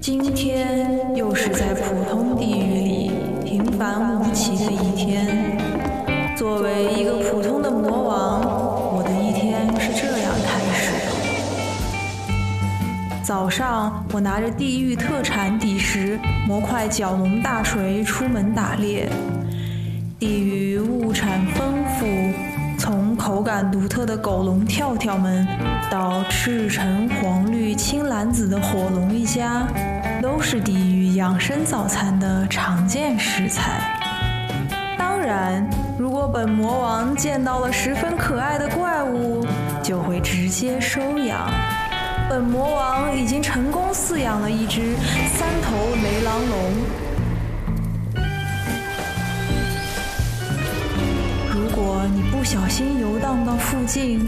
今天又是在普通地狱里平凡无奇的一天。作为一个普通的魔王，我的一天是这样开始的：早上，我拿着地狱特产底石模块角龙大锤出门打猎。地狱产丰富，从口感独特的狗龙跳跳们，到赤橙黄绿青蓝紫的火龙一家，都是地狱养生早餐的常见食材。当然，如果本魔王见到了十分可爱的怪物，就会直接收养。本魔王已经成功饲养了一只三头雷狼龙。果你不小心游荡到附近，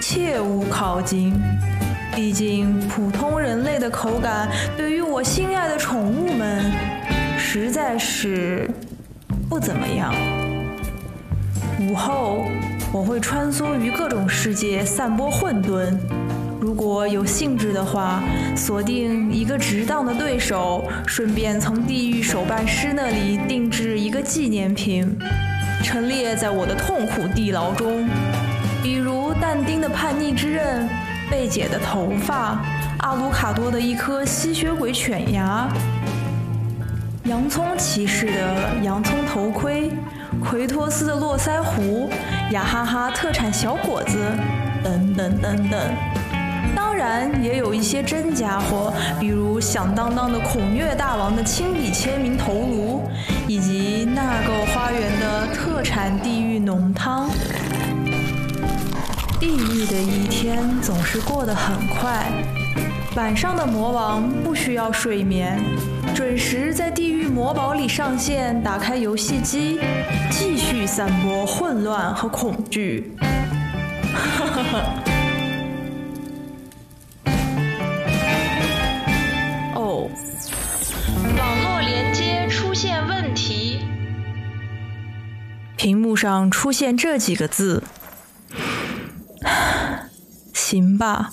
切勿靠近。毕竟，普通人类的口感对于我心爱的宠物们，实在是不怎么样。午后，我会穿梭于各种世界，散播混沌。如果有兴致的话，锁定一个值当的对手，顺便从地狱手办师那里定制一个纪念品，陈列在我的痛苦地牢中，比如但丁的叛逆之刃、贝姐的头发、阿卢卡多的一颗吸血鬼犬牙、洋葱骑士的洋葱头盔、奎托斯的络腮胡、雅哈哈特产小果子，等等等等。然，也有一些真家伙，比如响当当的孔雀大王的亲笔签名头颅，以及那个花园的特产地狱浓汤。地狱的一天总是过得很快，晚上的魔王不需要睡眠，准时在地狱魔堡里上线，打开游戏机，继续散播混乱和恐惧。哈哈哈。出现问题，屏幕上出现这几个字。行吧，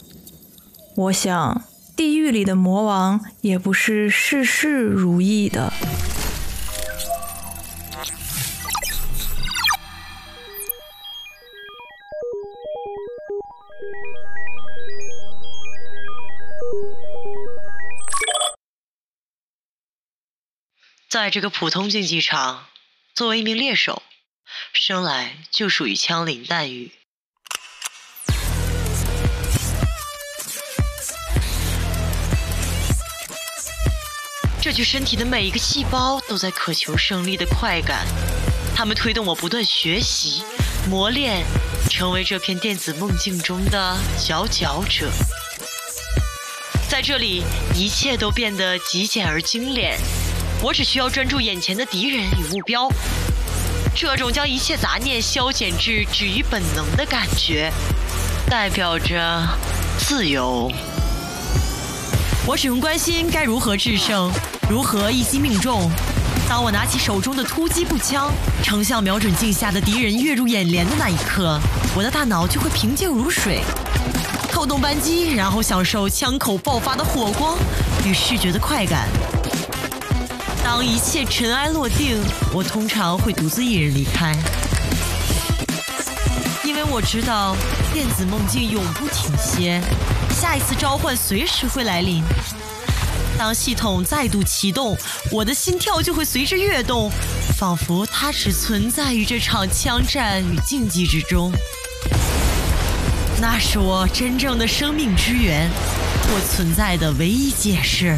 我想地狱里的魔王也不是事事如意的。在这个普通竞技场，作为一名猎手，生来就属于枪林弹雨。这具身体的每一个细胞都在渴求胜利的快感，它们推动我不断学习、磨练，成为这片电子梦境中的佼佼者。在这里，一切都变得极简而精炼。我只需要专注眼前的敌人与目标，这种将一切杂念消减至止于本能的感觉，代表着自由。我只用关心该如何制胜，如何一击命中。当我拿起手中的突击步枪，成像瞄准镜下的敌人跃入眼帘的那一刻，我的大脑就会平静如水，扣动扳机，然后享受枪口爆发的火光与视觉的快感。当一切尘埃落定，我通常会独自一人离开，因为我知道电子梦境永不停歇，下一次召唤随时会来临。当系统再度启动，我的心跳就会随之跃动，仿佛它只存在于这场枪战与竞技之中。那是我真正的生命之源，我存在的唯一解释。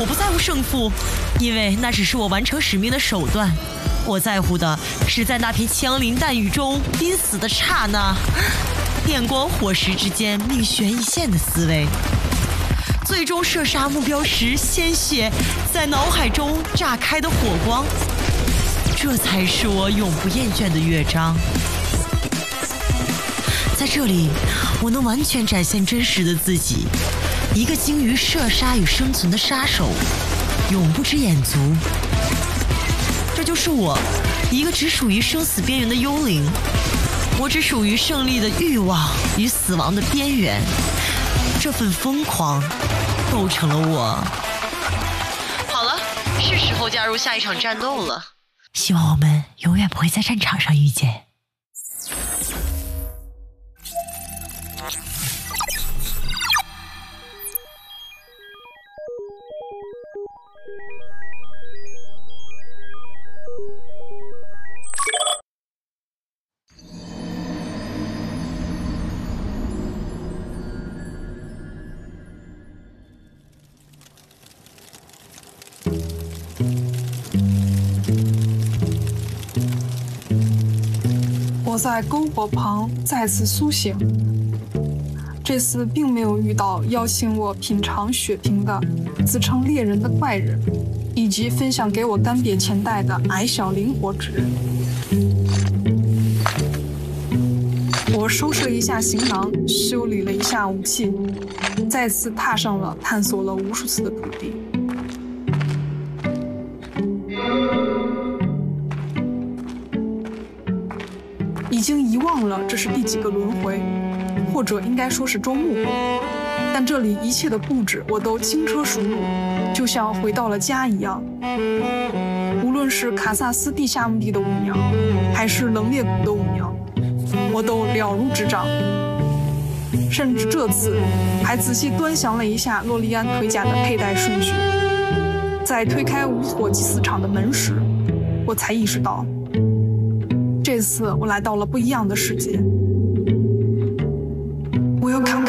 我不在乎胜负，因为那只是我完成使命的手段。我在乎的是在那片枪林弹雨中濒死的刹那，电光火石之间命悬一线的思维。最终射杀目标时，鲜血在脑海中炸开的火光，这才是我永不厌倦的乐章。在这里，我能完全展现真实的自己。一个精于射杀与生存的杀手，永不知眼足。这就是我，一个只属于生死边缘的幽灵。我只属于胜利的欲望与死亡的边缘。这份疯狂构成了我。好了，是时候加入下一场战斗了。希望我们永远不会在战场上遇见。在篝火旁再次苏醒，这次并没有遇到邀请我品尝血瓶的自称猎人的怪人，以及分享给我干瘪钱袋的矮小灵活之人。我收拾了一下行囊，修理了一下武器，再次踏上了探索了无数次的土地。了这是第几个轮回，或者应该说是周末。但这里一切的布置我都轻车熟路，就像回到了家一样。无论是卡萨斯地下墓地的舞娘，还是冷冽谷的舞娘，我都了如指掌。甚至这次还仔细端详了一下洛丽安盔甲的佩戴顺序。在推开无火祭祀场的门时，我才意识到。这次我来到了不一样的世界。Welcome,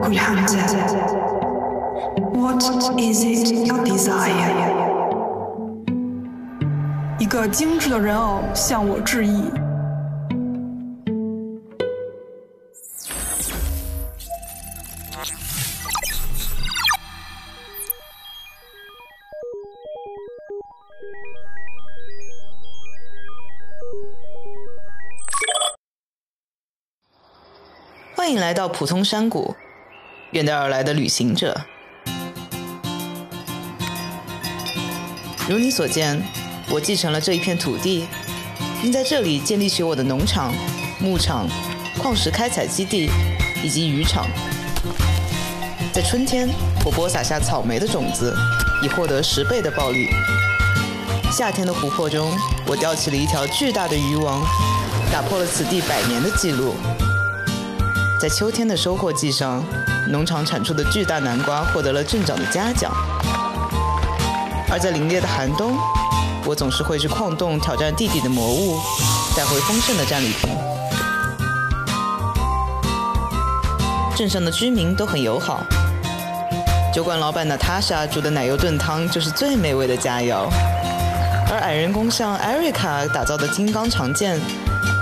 good hunter. What is it you desire? 一个精致的人偶向我致意。来到普通山谷，远道而来的旅行者。如你所见，我继承了这一片土地，并在这里建立起我的农场、牧场、矿石开采基地以及渔场。在春天，我播撒下草莓的种子，以获得十倍的暴利。夏天的湖泊中，我钓起了一条巨大的渔王，打破了此地百年的记录。在秋天的收获季上，农场产出的巨大南瓜获得了镇长的嘉奖；而在凛冽的寒冬，我总是会去矿洞挑战地底的魔物，带回丰盛的战利品。镇上的居民都很友好，酒馆老板娜塔莎煮的奶油炖汤就是最美味的佳肴，而矮人工匠艾瑞卡打造的金刚长剑。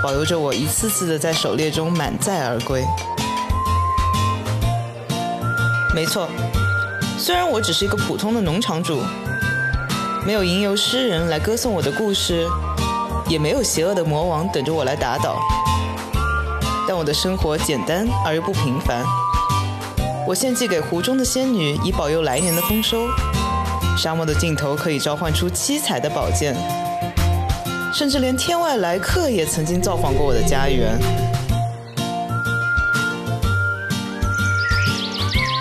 保佑着我一次次的在狩猎中满载而归。没错，虽然我只是一个普通的农场主，没有吟游诗人来歌颂我的故事，也没有邪恶的魔王等着我来打倒，但我的生活简单而又不平凡。我献祭给湖中的仙女，以保佑来年的丰收。沙漠的尽头可以召唤出七彩的宝剑。甚至连天外来客也曾经造访过我的家园。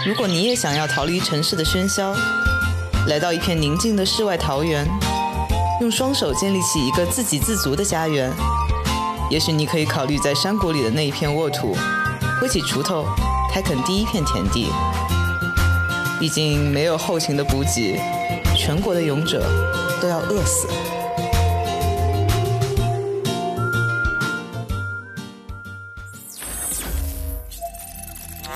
如果你也想要逃离城市的喧嚣，来到一片宁静的世外桃源，用双手建立起一个自给自足的家园，也许你可以考虑在山谷里的那一片沃土，挥起锄头，开垦第一片田地。毕竟没有后勤的补给，全国的勇者都要饿死。你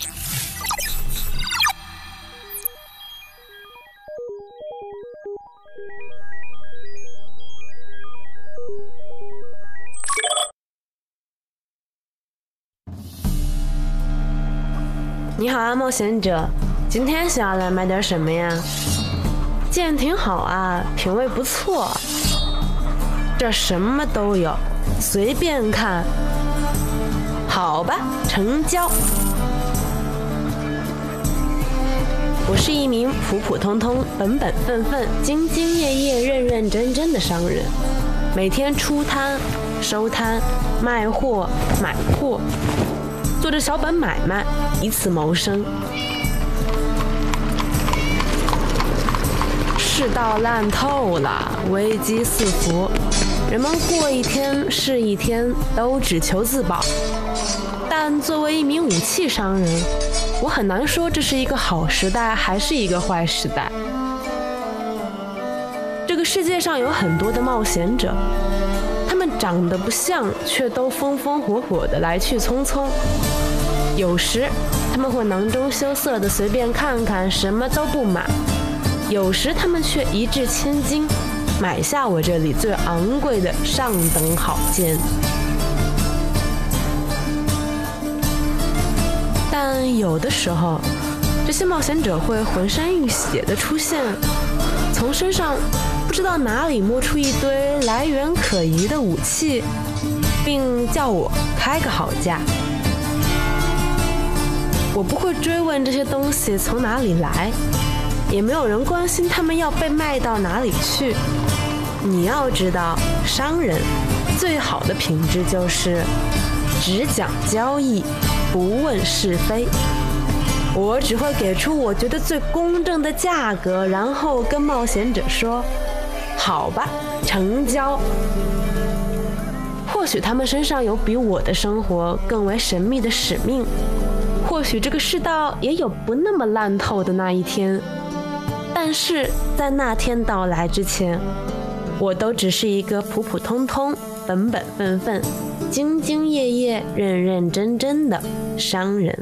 好啊，冒险者，今天想要来买点什么呀？剑挺好啊，品味不错。这什么都有，随便看。好吧，成交。我是一名普普通通、本本分分、兢兢业业、认认真真的商人。每天出摊、收摊、卖货、买货，做着小本买卖，以此谋生。世道烂透了，危机四伏，人们过一天是一天，都只求自保。但作为一名武器商人，我很难说这是一个好时代还是一个坏时代。这个世界上有很多的冒险者，他们长得不像，却都风风火火的来去匆匆。有时他们会囊中羞涩的随便看看，什么都不买；有时他们却一掷千金，买下我这里最昂贵的上等好剑。但有的时候，这些冒险者会浑身浴血的出现，从身上不知道哪里摸出一堆来源可疑的武器，并叫我开个好价。我不会追问这些东西从哪里来，也没有人关心他们要被卖到哪里去。你要知道，商人最好的品质就是只讲交易。不问是非，我只会给出我觉得最公正的价格，然后跟冒险者说：“好吧，成交。”或许他们身上有比我的生活更为神秘的使命，或许这个世道也有不那么烂透的那一天，但是在那天到来之前，我都只是一个普普通通、本本分分。兢兢业业、认认真真的商人。